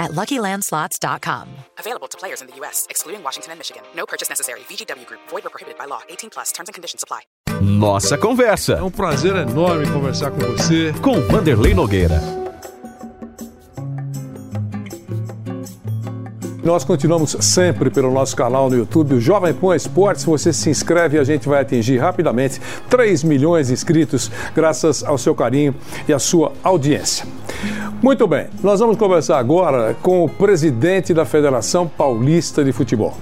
at LuckyLandSlots.com. Available to players in the U.S., excluding Washington and Michigan. No purchase necessary. VGW Group. Void or prohibited by law. 18 plus. Terms and conditions apply. Nossa Conversa. É um prazer enorme conversar com você. Com Vanderlei Nogueira. Nós continuamos sempre pelo nosso canal no YouTube, o Jovem Pan Esportes. Você se inscreve e a gente vai atingir rapidamente 3 milhões de inscritos, graças ao seu carinho e à sua audiência. Muito bem, nós vamos conversar agora com o presidente da Federação Paulista de Futebol.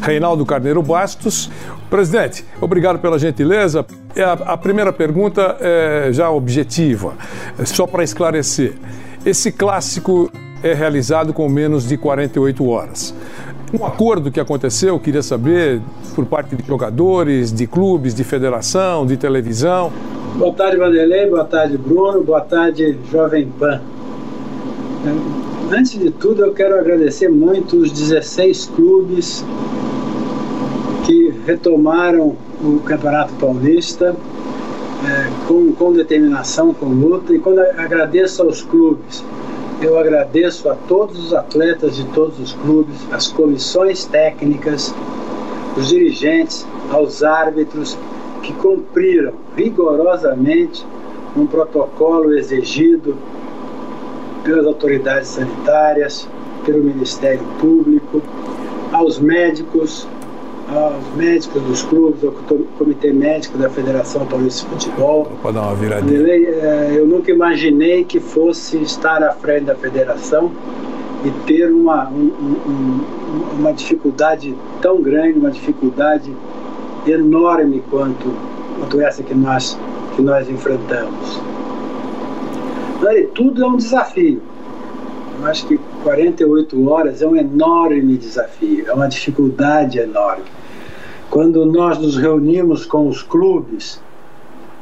Reinaldo Carneiro Bastos. Presidente, obrigado pela gentileza. É a, a primeira pergunta é já objetiva, só para esclarecer. Esse clássico é realizado com menos de 48 horas. Um acordo que aconteceu, queria saber, por parte de jogadores, de clubes, de federação, de televisão. Boa tarde, Vanderlei. Boa tarde, Bruno. Boa tarde, Jovem Pan. Antes de tudo, eu quero agradecer muito os 16 clubes que retomaram o Campeonato Paulista é, com, com determinação, com luta. E quando agradeço aos clubes eu agradeço a todos os atletas de todos os clubes, as comissões técnicas, os dirigentes, aos árbitros que cumpriram rigorosamente um protocolo exigido pelas autoridades sanitárias, pelo Ministério Público, aos médicos, aos médicos dos clubes, ao Comitê Médico da Federação Paulista de Futebol. Pode dar uma viradinha. É, eu nunca imaginei que fosse estar à frente da federação e ter uma, um, um, uma dificuldade tão grande, uma dificuldade enorme quanto, quanto essa que nós, que nós enfrentamos. E tudo é um desafio. Eu acho que 48 horas é um enorme desafio, é uma dificuldade enorme. Quando nós nos reunimos com os clubes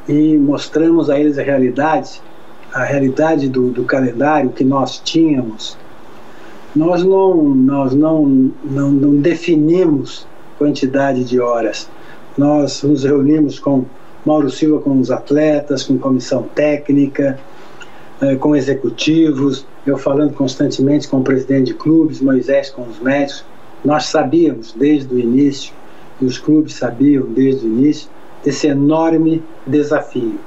e mostramos a eles a realidade, a realidade do, do calendário que nós tínhamos, nós não, nós não, não, não definimos quantidade de horas. Nós nos reunimos com Mauro Silva com os atletas, com comissão técnica, eh, com executivos, eu falando constantemente com o presidente de clubes, Moisés com os médicos. Nós sabíamos desde o início e os clubes sabiam desde o início desse enorme desafio.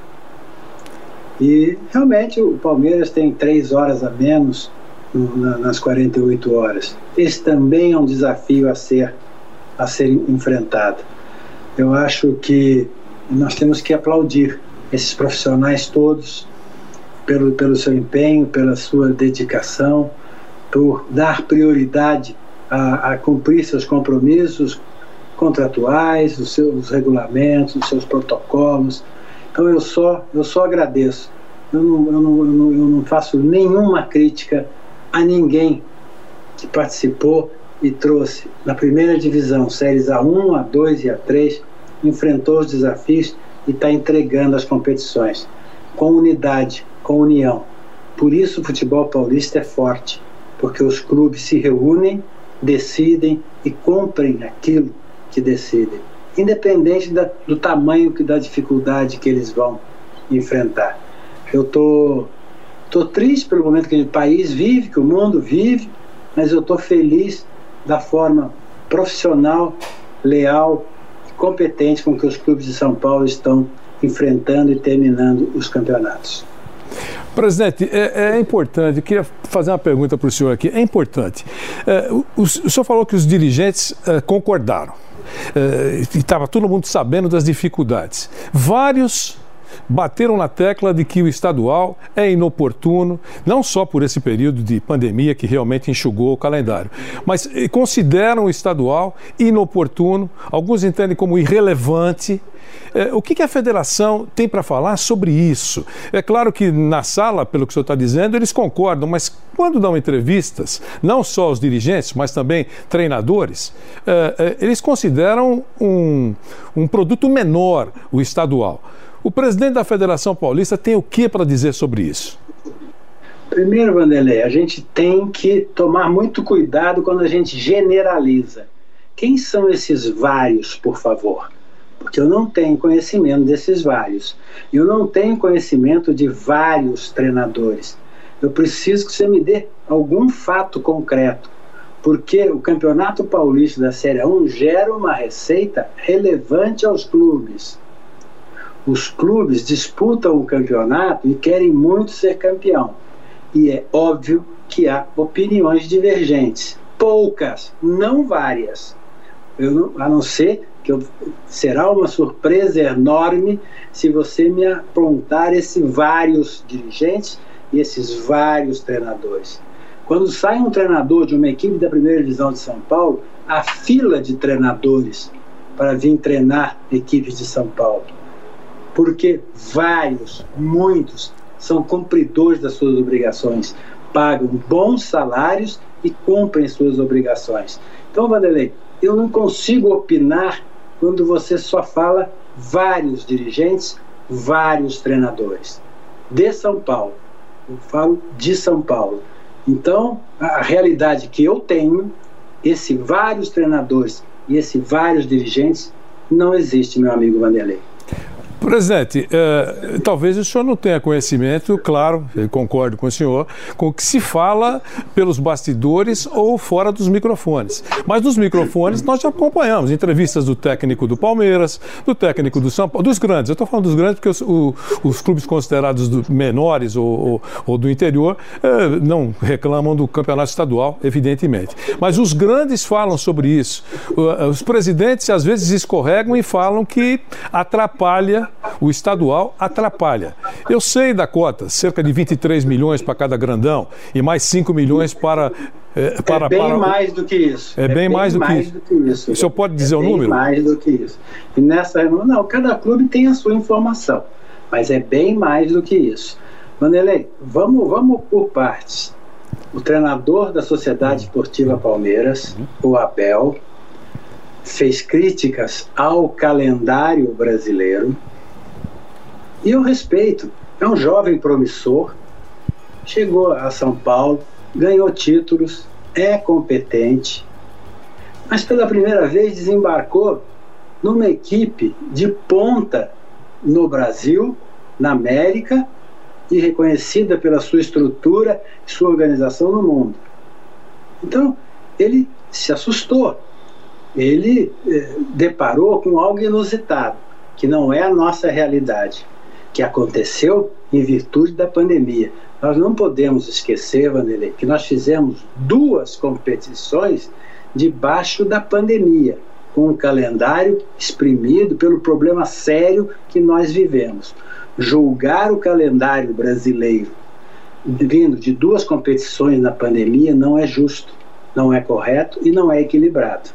E realmente o Palmeiras tem três horas a menos no, na, nas 48 horas. Esse também é um desafio a ser, a ser enfrentado. Eu acho que nós temos que aplaudir esses profissionais todos pelo, pelo seu empenho, pela sua dedicação, por dar prioridade a, a cumprir seus compromissos contratuais, os seus regulamentos, os seus protocolos. Então eu só, eu só agradeço. Eu não, eu, não, eu, não, eu não faço nenhuma crítica a ninguém que participou e trouxe na primeira divisão, séries A1, A2 e A3, enfrentou os desafios e está entregando as competições com unidade, com união. Por isso o futebol paulista é forte, porque os clubes se reúnem, decidem e cumprem aquilo que decidem, independente da, do tamanho que da dificuldade que eles vão enfrentar. Eu tô tô triste pelo momento que o país vive, que o mundo vive, mas eu tô feliz da forma profissional, leal e competente com que os clubes de São Paulo estão enfrentando e terminando os campeonatos. Presidente, é, é, importante, eu queria fazer uma pergunta para o senhor aqui. É importante. É, o, o, senhor falou que os dirigentes é, concordaram. É, e estava todo mundo sabendo das dificuldades. Vários bateram na tecla de que o estadual é inoportuno, não só por esse período de pandemia que realmente enxugou o calendário, mas consideram o estadual inoportuno, alguns entendem como irrelevante É, o que, a federação tem para falar sobre isso? É claro que na sala, pelo que o senhor está dizendo, eles concordam, mas quando dão entrevistas, não só os dirigentes, mas também treinadores, é, eles consideram um, um produto menor o estadual. O presidente da Federação Paulista tem o que para dizer sobre isso? Primeiro, Vanderlei, a gente tem que tomar muito cuidado quando a gente generaliza. Quem são esses vários, por favor? Porque eu não tenho conhecimento desses vários. Eu não tenho conhecimento de vários treinadores. Eu preciso que você me dê algum fato concreto. Porque o Campeonato Paulista da Série 1 gera uma receita relevante aos clubes. Os clubes disputam o campeonato e querem muito ser campeão e é óbvio que há opiniões divergentes. Poucas, não várias. Não, a não ser que eu, será uma surpresa enorme se você me apontar esses vários dirigentes e esses vários treinadores. Quando sai um treinador de uma equipe da primeira divisão de São Paulo, há fila de treinadores para vir treinar equipes de São Paulo. Porque vários, muitos, são cumpridores das suas obrigações, pagam bons salários e cumprem suas obrigações. Então, Vanderlei, eu não consigo opinar quando você só fala vários dirigentes, vários treinadores. De São Paulo. Eu falo de São Paulo. Então, a realidade que eu tenho, esse vários treinadores e esse vários dirigentes, não existe, meu amigo Vanderlei. Presidente, é, talvez o senhor não tenha conhecimento, claro, concordo com o senhor, com o que se fala pelos bastidores ou fora dos microfones. Mas dos microfones nós já acompanhamos entrevistas do técnico do Palmeiras, do técnico do São Paulo, dos grandes. Eu estou falando dos grandes porque os, o, os clubes considerados menores ou, ou, ou, do interior é, não reclamam do campeonato estadual, evidentemente. Mas os grandes falam sobre isso. Os presidentes às vezes escorregam e falam que atrapalha o estadual atrapalha. Eu sei da cota, cerca de 23 milhões para cada grandão e mais 5 milhões para. É, para, é bem para... mais do que isso. É, é bem, bem, mais, do, mais que... do, que isso. O senhor pode dizer é o número? mais do que isso. E nessa. Não, cada clube tem a sua informação, mas é bem mais do que isso. Manelei, vamos, vamos por partes. O treinador da Sociedade Esportiva Palmeiras, o Abel, fez críticas ao calendário brasileiro e eu respeito. É um jovem promissor, chegou a São Paulo, ganhou títulos, é competente, mas pela primeira vez desembarcou numa equipe de ponta no Brasil, na América e reconhecida pela sua estrutura e sua organização no mundo. Então, ele se assustou. Ele eh, deparou com algo inusitado, que não é a nossa realidade que aconteceu em virtude da pandemia. Nós não podemos esquecer, Vanderlei, que nós fizemos duas competições debaixo da pandemia, com um calendário exprimido pelo problema sério que nós vivemos. Julgar o calendário brasileiro vindo de duas competições na pandemia não é justo, não é correto e não é equilibrado.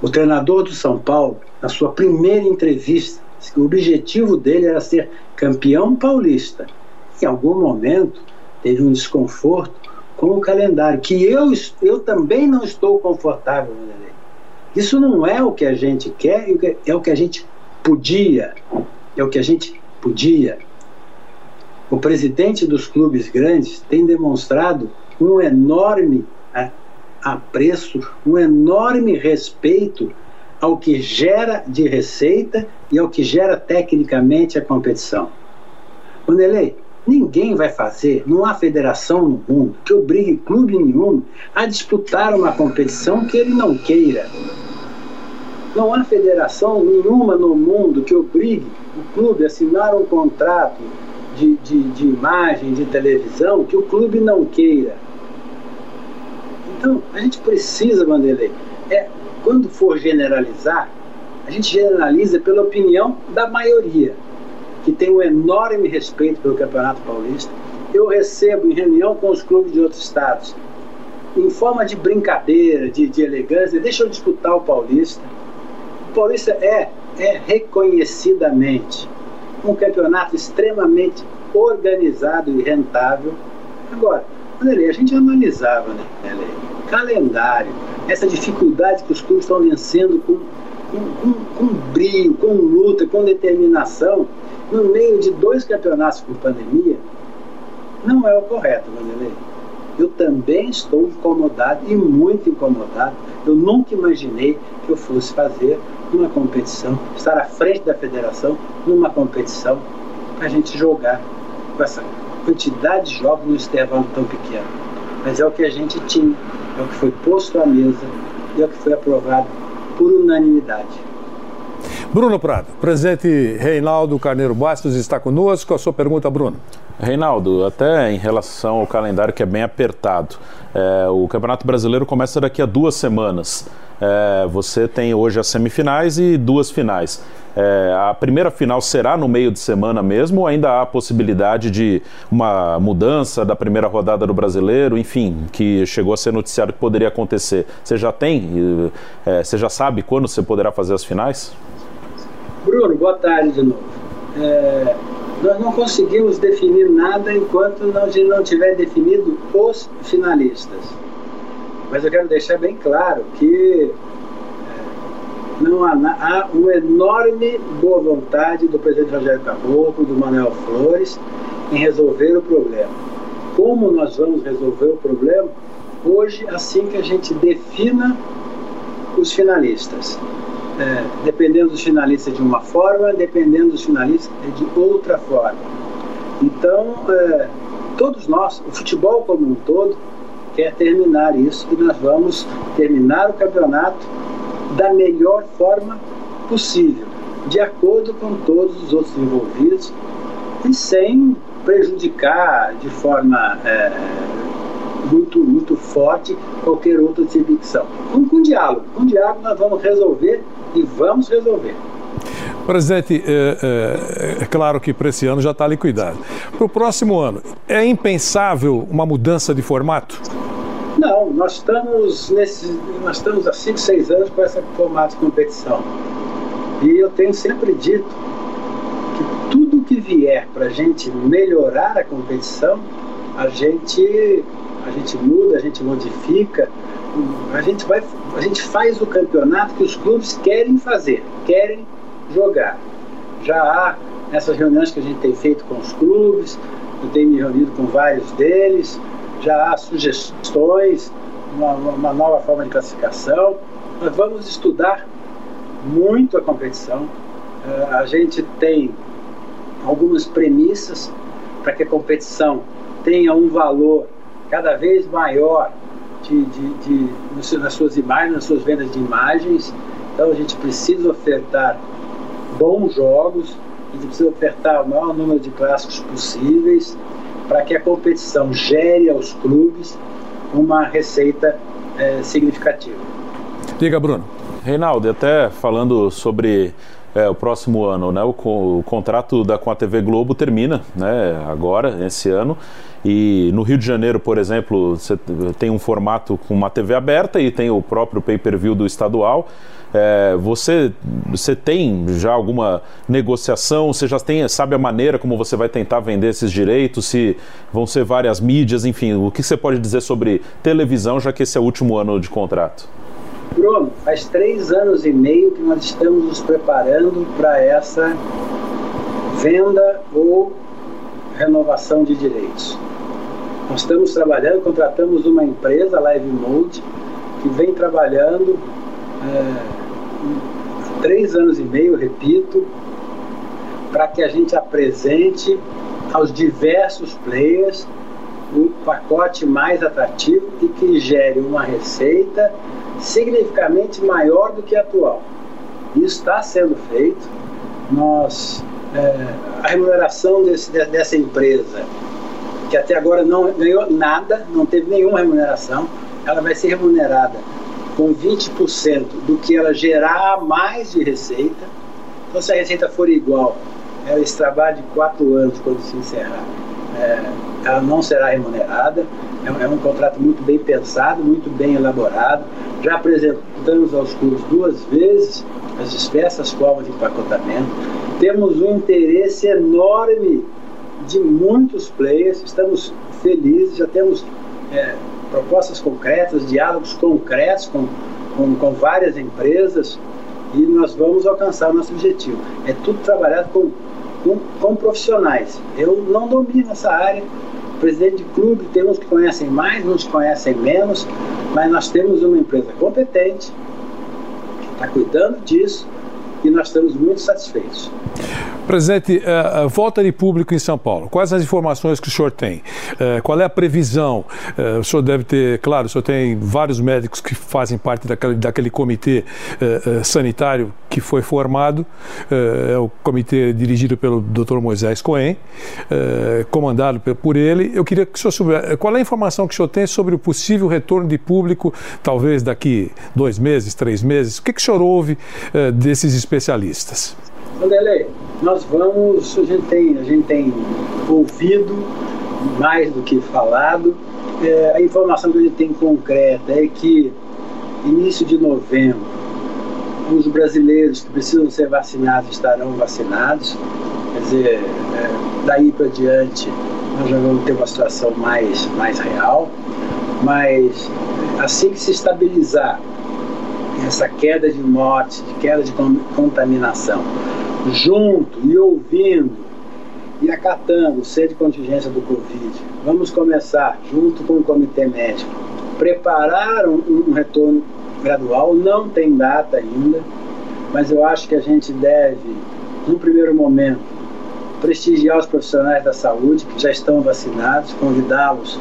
O treinador do São Paulo, na sua primeira entrevista o objetivo dele era ser campeão paulista. Em algum momento teve um desconforto com o calendário, que eu, eu também não estou confortável. Isso não é o que a gente quer, é o que a gente podia. É o que a gente podia. O presidente dos clubes grandes tem demonstrado um enorme apreço, um enorme respeito ao que gera de receita e ao que gera tecnicamente a competição. Vanderlei, ninguém vai fazer, não há federação no mundo que obrigue clube nenhum a disputar uma competição que ele não queira. Não há federação nenhuma no mundo que obrigue o clube a assinar um contrato de, de, de imagem, de televisão, que o clube não queira. Então, a gente precisa, Vanderlei, quando for generalizar, a gente generaliza pela opinião da maioria, que tem um enorme respeito pelo Campeonato Paulista. Eu recebo em reunião com os clubes de outros estados, em forma de brincadeira, de, de elegância, deixa eu disputar o Paulista. O Paulista é é reconhecidamente um campeonato extremamente organizado e rentável. Agora, Vanderlei, a gente analisava, né, calendário, essa dificuldade que os clubes estão vencendo com, com, com, com brilho, com luta, com determinação, no meio de dois campeonatos por pandemia, não é o correto, Vanderlei. Eu também estou incomodado e muito incomodado. Eu nunca imaginei que eu fosse fazer uma competição, estar à frente da federação numa competição para a gente jogar com essa quantidade de jogos no intervalo tão pequeno. Mas é o que a gente tinha, é o que foi posto à mesa e é o que foi aprovado por unanimidade. Bruno Prado, presidente Reinaldo Carneiro Bastos está conosco. A sua pergunta, Bruno. Reinaldo, até em relação ao calendário que é bem apertado, é, o Campeonato Brasileiro começa daqui a duas semanas. É, você tem hoje as semifinais e duas finais. É, a primeira final será no meio de semana mesmo ou ainda há a possibilidade de uma mudança da primeira rodada do brasileiro, enfim, que chegou a ser noticiado que poderia acontecer? Você já tem, é, você já sabe quando você poderá fazer as finais? Bruno, boa tarde de novo. É, nós não conseguimos definir nada enquanto não, tiver definido os finalistas. Mas eu quero deixar bem claro que não há, há uma enorme boa vontade do presidente Rogério Caboclo, do Manuel Flores, em resolver o problema. Como nós vamos resolver o problema? Hoje, assim que a gente defina os finalistas é, dependendo dos finalistas de uma forma, dependendo dos finalistas de outra forma. Então, é, todos nós, o futebol como um todo, quer terminar isso e nós vamos terminar o campeonato da melhor forma possível, de acordo com todos os outros envolvidos e sem prejudicar de forma é, muito, muito forte qualquer outra jurisdição. Com, com diálogo, com diálogo nós vamos resolver e vamos resolver. Presidente, é, é, é, claro que para esse ano já está liquidado. Para o próximo ano, é impensável uma mudança de formato? Não, nós estamos, nesse, nós estamos há 5, 6 anos com esse formato de competição. E eu tenho sempre dito que tudo que vier para a gente melhorar a competição, a gente, a gente muda, a gente modifica, a gente, vai, a gente faz o campeonato que os clubes querem fazer, querem jogar. Já há essas reuniões que a gente tem feito com os clubes, eu tenho me reunido com vários deles, já há sugestões, uma, uma nova forma de classificação. Nós vamos estudar muito a competição. Uh, a gente tem algumas premissas para que a competição tenha um valor cada vez maior de, de, de, nas suas imagens, nas suas vendas de imagens. Então a gente precisa ofertar bons jogos, a gente precisa ofertar o maior número de clássicos possíveis para que a competição gere aos clubes uma receita é, significativa. Diga, Bruno. Reinaldo, até falando sobre é, o próximo ano, né? O, o, contrato da, com a TV Globo termina, né? Agora, esse ano. E no Rio de Janeiro, por exemplo, você tem um formato com uma TV aberta e tem o próprio pay-per-view do estadual. É, você, você tem já alguma negociação? Você já tem, sabe a maneira como você vai tentar vender esses direitos? Se vão ser várias mídias, enfim, o que você pode dizer sobre televisão, já que esse é o último ano de contrato? Bruno, faz três anos e meio que nós estamos nos preparando para essa venda ou renovação de direitos. Nós estamos trabalhando, contratamos uma empresa, Live Mode, que vem trabalhando é, três anos e meio, repito, para que a gente apresente aos diversos players o pacote mais atrativo e que gere uma receita significativamente maior do que a atual. Isso está sendo feito. Nós, é, a remuneração desse, dessa empresa que até agora não ganhou nada, não teve nenhuma remuneração, ela vai ser remunerada com 20% do que ela gerar mais de receita. Então, se a receita for igual, ela esse trabalho de quatro anos, quando se encerrar, é, ela não será remunerada. É, é um contrato muito bem pensado, muito bem elaborado. Já apresentamos aos clubes duas vezes as diversas formas de empacotamento. Temos um interesse enorme de muitos players, estamos felizes, já temos é, propostas concretas, diálogos concretos com, com, com, várias empresas e nós vamos alcançar o nosso objetivo. É tudo trabalhado com, com, com profissionais. Eu não domino essa área, presidente de clube, tem uns que conhecem mais, uns conhecem menos, mas nós temos uma empresa competente, que está cuidando disso nós estamos muito satisfeitos. Presidente, uh, volta de público em São Paulo. Quais as informações que o senhor tem? Uh, qual é a previsão? O senhor deve ter, claro, o senhor tem vários médicos que fazem parte daquele, daquele comitê sanitário que foi formado, é o comitê dirigido pelo Dr. Moisés Cohen, comandado por ele. Eu queria que o senhor soubesse, qual é a informação que o senhor tem sobre o possível retorno de público, talvez daqui dois meses, três meses? O que, que o senhor ouve desses especialistas? Vanderlei, nós vamos, a gente tem, a gente tem ouvido mais do que falado. É, a informação que a gente tem concreta é que início de novembro os brasileiros que precisam ser vacinados estarão vacinados. Quer dizer, é, daí para diante nós já vamos ter uma situação mais, mais real. Mas assim que se estabilizar essa queda de mortes, de queda de contaminação, junto e ouvindo e acatando o ser de contingência do Covid, vamos começar, junto com o Comitê Médico, preparar um, um retorno gradual, não tem data ainda, mas eu acho que a gente deve, no primeiro momento, prestigiar os profissionais da saúde que já estão vacinados, convidá-los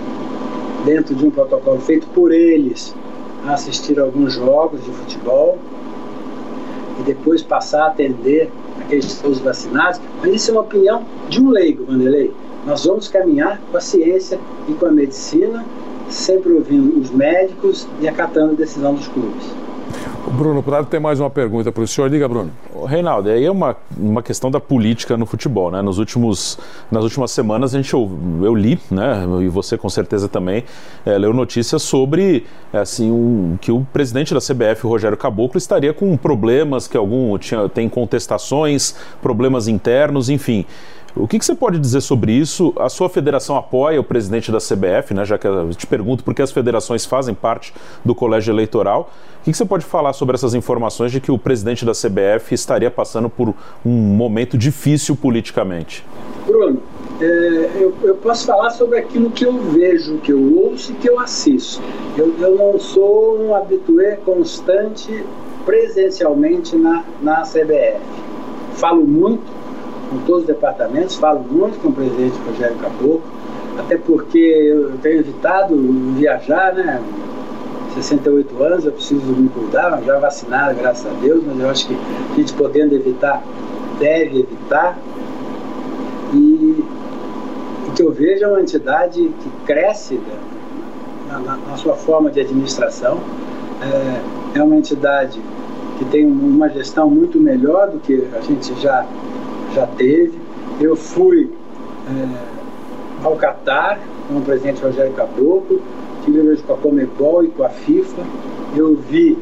dentro de um protocolo feito por eles a assistir alguns jogos de futebol e depois passar a atender aqueles todos vacinados, mas isso é uma opinião de um leigo, Vanderlei. Nós vamos caminhar com a ciência e com a medicina, sempre ouvindo os médicos e acatando a decisão dos clubes. Bruno Prado tem mais uma pergunta para o senhor. Diga, Bruno. Reinaldo, aí é uma, uma questão da política no futebol, né? Nos últimos, nas últimas semanas a gente eu, eu li, né? E você com certeza também é, leu notícias sobre assim um, que o presidente da CBF, Rogério Caboclo, estaria com problemas, que algum tinha, tem contestações, problemas internos, enfim. O que, que, você pode dizer sobre isso? A sua federação apoia o presidente da CBF, né? Já que eu te pergunto porque as federações fazem parte do colégio eleitoral. O que, que você pode falar sobre essas informações de que o presidente da CBF estaria passando por um momento difícil politicamente? Bruno, é, eu, eu, posso falar sobre aquilo que eu vejo, que eu ouço e que eu assisto. Eu, eu não sou um habitué constante presencialmente na, na CBF. Falo muito com todos os departamentos, falo muito com o presidente Rogério Caboclo, até porque eu tenho evitado viajar, né? 68 anos, eu preciso me cuidar, já vacinado, graças a Deus, mas eu acho que a gente podendo evitar, deve evitar. E o que eu vejo é uma entidade que cresce na, na, na sua forma de administração, é, é uma entidade que tem uma gestão muito melhor do que a gente já já teve. Eu fui é, ao Catar com o presidente Rogério Caboclo, tive hoje com a Comebol e com a FIFA. Eu vi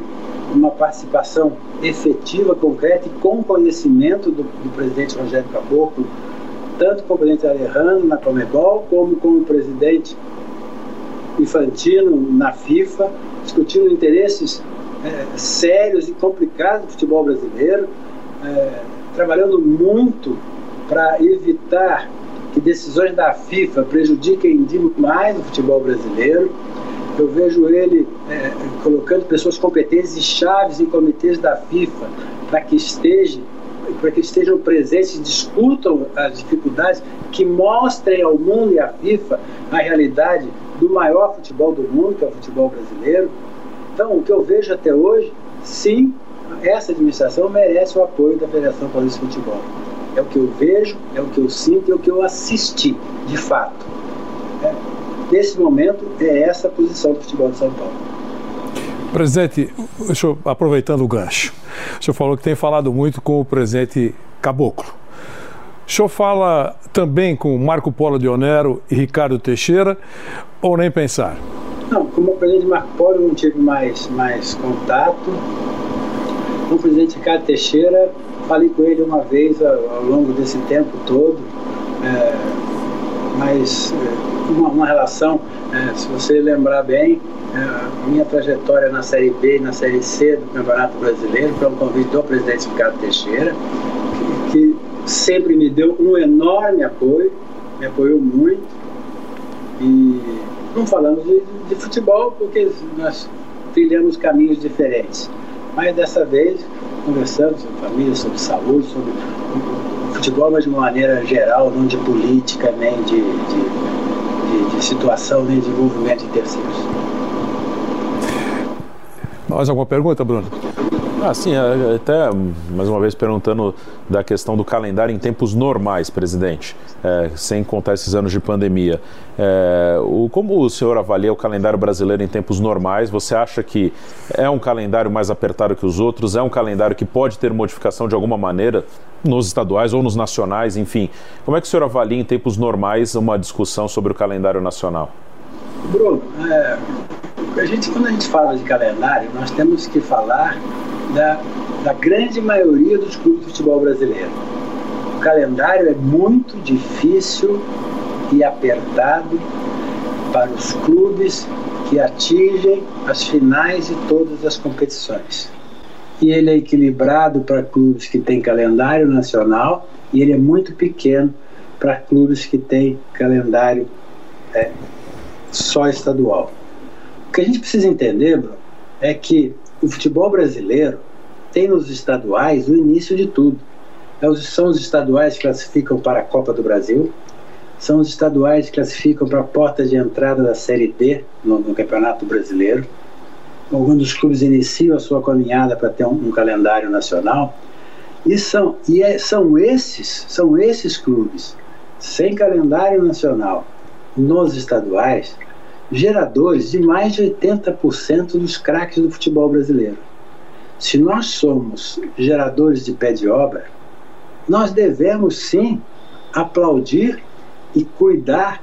uma participação efetiva, concreta e com conhecimento do, do presidente Rogério Caboclo, tanto com o presidente Alejandro na Comebol, como com o presidente Infantino na FIFA, discutindo interesses é, sérios e complicados do futebol brasileiro. É, trabalhando muito para evitar que decisões da FIFA prejudiquem demais o futebol brasileiro. Eu vejo ele é, colocando pessoas competentes e chaves em comitês da FIFA para que esteja para que estejam presentes, discutam as dificuldades, que mostrem ao mundo e à FIFA a realidade do maior futebol do mundo, que é o futebol brasileiro. Então, o que eu vejo até hoje, sim, essa administração merece o apoio da Federação Paulista de Futebol. É o que eu vejo, é o que eu sinto, é o que eu assisti, de fato. É, nesse momento, é essa a posição do futebol de São Paulo. Presidente, eu, aproveitando o gancho, o senhor falou que tem falado muito com o presidente Caboclo. O senhor fala também com Marco Polo de Onero e Ricardo Teixeira, ou nem pensar? Não, como o presidente Marco Polo eu não tive mais, mais contato. O presidente Ricardo Teixeira, falei com ele uma vez ao, ao longo desse tempo todo, é, mas é, uma, uma relação, é, se você lembrar bem, é, minha trajetória na Série B e na Série C do Campeonato Brasileiro foi um convite do presidente Ricardo Teixeira, que, que sempre me deu um enorme apoio, me apoiou muito. E não falamos de, de futebol porque nós trilhamos caminhos diferentes. Mas dessa vez conversamos sobre família, sobre saúde, sobre futebol, mas de uma maneira geral, não de política, nem de, de, de, de situação, nem de envolvimento de terceiros. Mais alguma pergunta, Bruno? Ah, sim, é, até mais uma vez perguntando da questão do calendário em tempos normais, presidente, é, sem contar esses anos de pandemia. É, o, como o senhor avalia o calendário brasileiro em tempos normais? Você acha que é um calendário mais apertado que os outros? É um calendário que pode ter modificação de alguma maneira nos estaduais ou nos nacionais? Enfim, como é que o senhor avalia em tempos normais uma discussão sobre o calendário nacional? Bruno, é, a gente, quando a gente fala de calendário, nós temos que falar da, da grande maioria dos clubes de futebol brasileiro. Calendário é muito difícil e apertado para os clubes que atingem as finais de todas as competições. E ele é equilibrado para clubes que têm calendário nacional e ele é muito pequeno para clubes que têm calendário é, só estadual. O que a gente precisa entender, Bruno, é que o futebol brasileiro tem nos estaduais o início de tudo. É são os estaduais que classificam para a Copa do Brasil, são os estaduais que classificam para a porta de entrada da Série D no, no Campeonato Brasileiro. Alguns dos clubes iniciam a sua caminhada para ter um, um calendário nacional. E, são, e é, são esses, são esses clubes sem calendário nacional nos estaduais geradores de mais de 80% dos craques do futebol brasileiro. Se nós somos geradores de pé de obra, nós devemos sim aplaudir e cuidar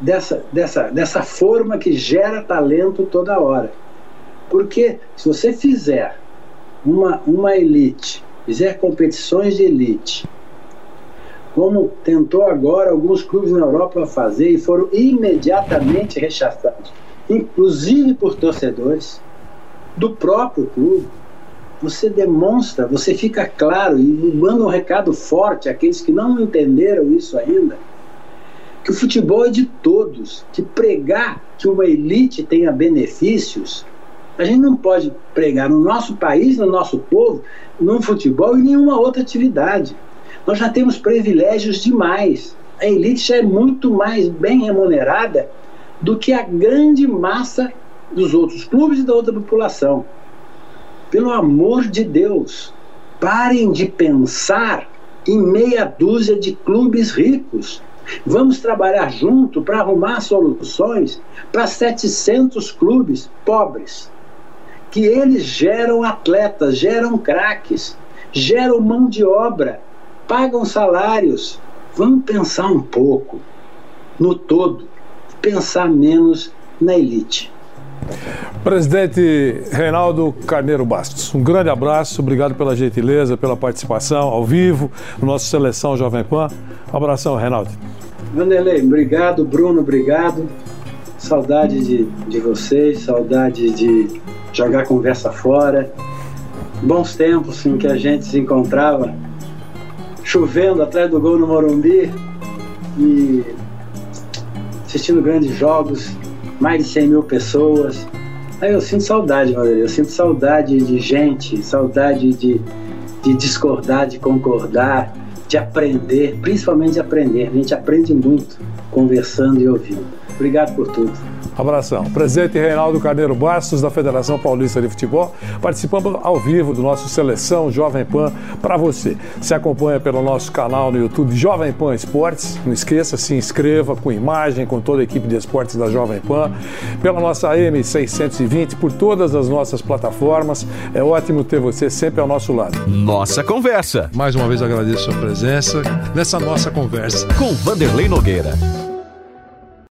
dessa, dessa, dessa forma que gera talento toda hora. Porque se você fizer uma, uma elite, fizer competições de elite, como tentou agora alguns clubes na Europa fazer e foram imediatamente rechaçados, inclusive por torcedores do próprio clube. Você demonstra, você fica claro e manda um recado forte àqueles que não entenderam isso ainda, que o futebol é de todos, que pregar que uma elite tenha benefícios, a gente não pode pregar no nosso país, no nosso povo, no futebol e nenhuma outra atividade. Nós já temos privilégios demais. A elite já é muito mais bem remunerada do que a grande massa dos outros clubes e da outra população. Pelo amor de Deus, parem de pensar em meia dúzia de clubes ricos. Vamos trabalhar junto para arrumar soluções para 700 clubes pobres, que eles geram atletas, geram craques, geram mão de obra pagam salários. Vamos pensar um pouco no todo, pensar menos na elite. Presidente Reinaldo Carneiro Bastos, um grande abraço, obrigado pela gentileza, pela participação ao vivo no nosso Seleção Jovem Pan. Um abração, Reinaldo. Vanderlei, obrigado, Bruno, obrigado. Saudade de, de vocês, saudade de jogar conversa fora. Bons tempos em que a gente se encontrava chovendo atrás do gol no Morumbi e assistindo grandes jogos, mais de 100 mil pessoas. Aí eu sinto saudade, Valeria. Eu sinto saudade de gente, saudade de, de discordar, de concordar, de aprender, principalmente de aprender. A gente aprende muito conversando e ouvindo. Obrigado por tudo. Abração. Presidente Reinaldo Carneiro Bastos, da Federação Paulista de Futebol, participando ao vivo do nosso Seleção Jovem Pan para você. Se acompanha pelo nosso canal no YouTube Jovem Pan Esportes. Não esqueça, se inscreva com imagem, com toda a equipe de esportes da Jovem Pan. Pela nossa M620, por todas as nossas plataformas. É ótimo ter você sempre ao nosso lado. Nossa Conversa. Mais uma vez agradeço a sua presença nessa nossa conversa. Com Vanderlei Nogueira.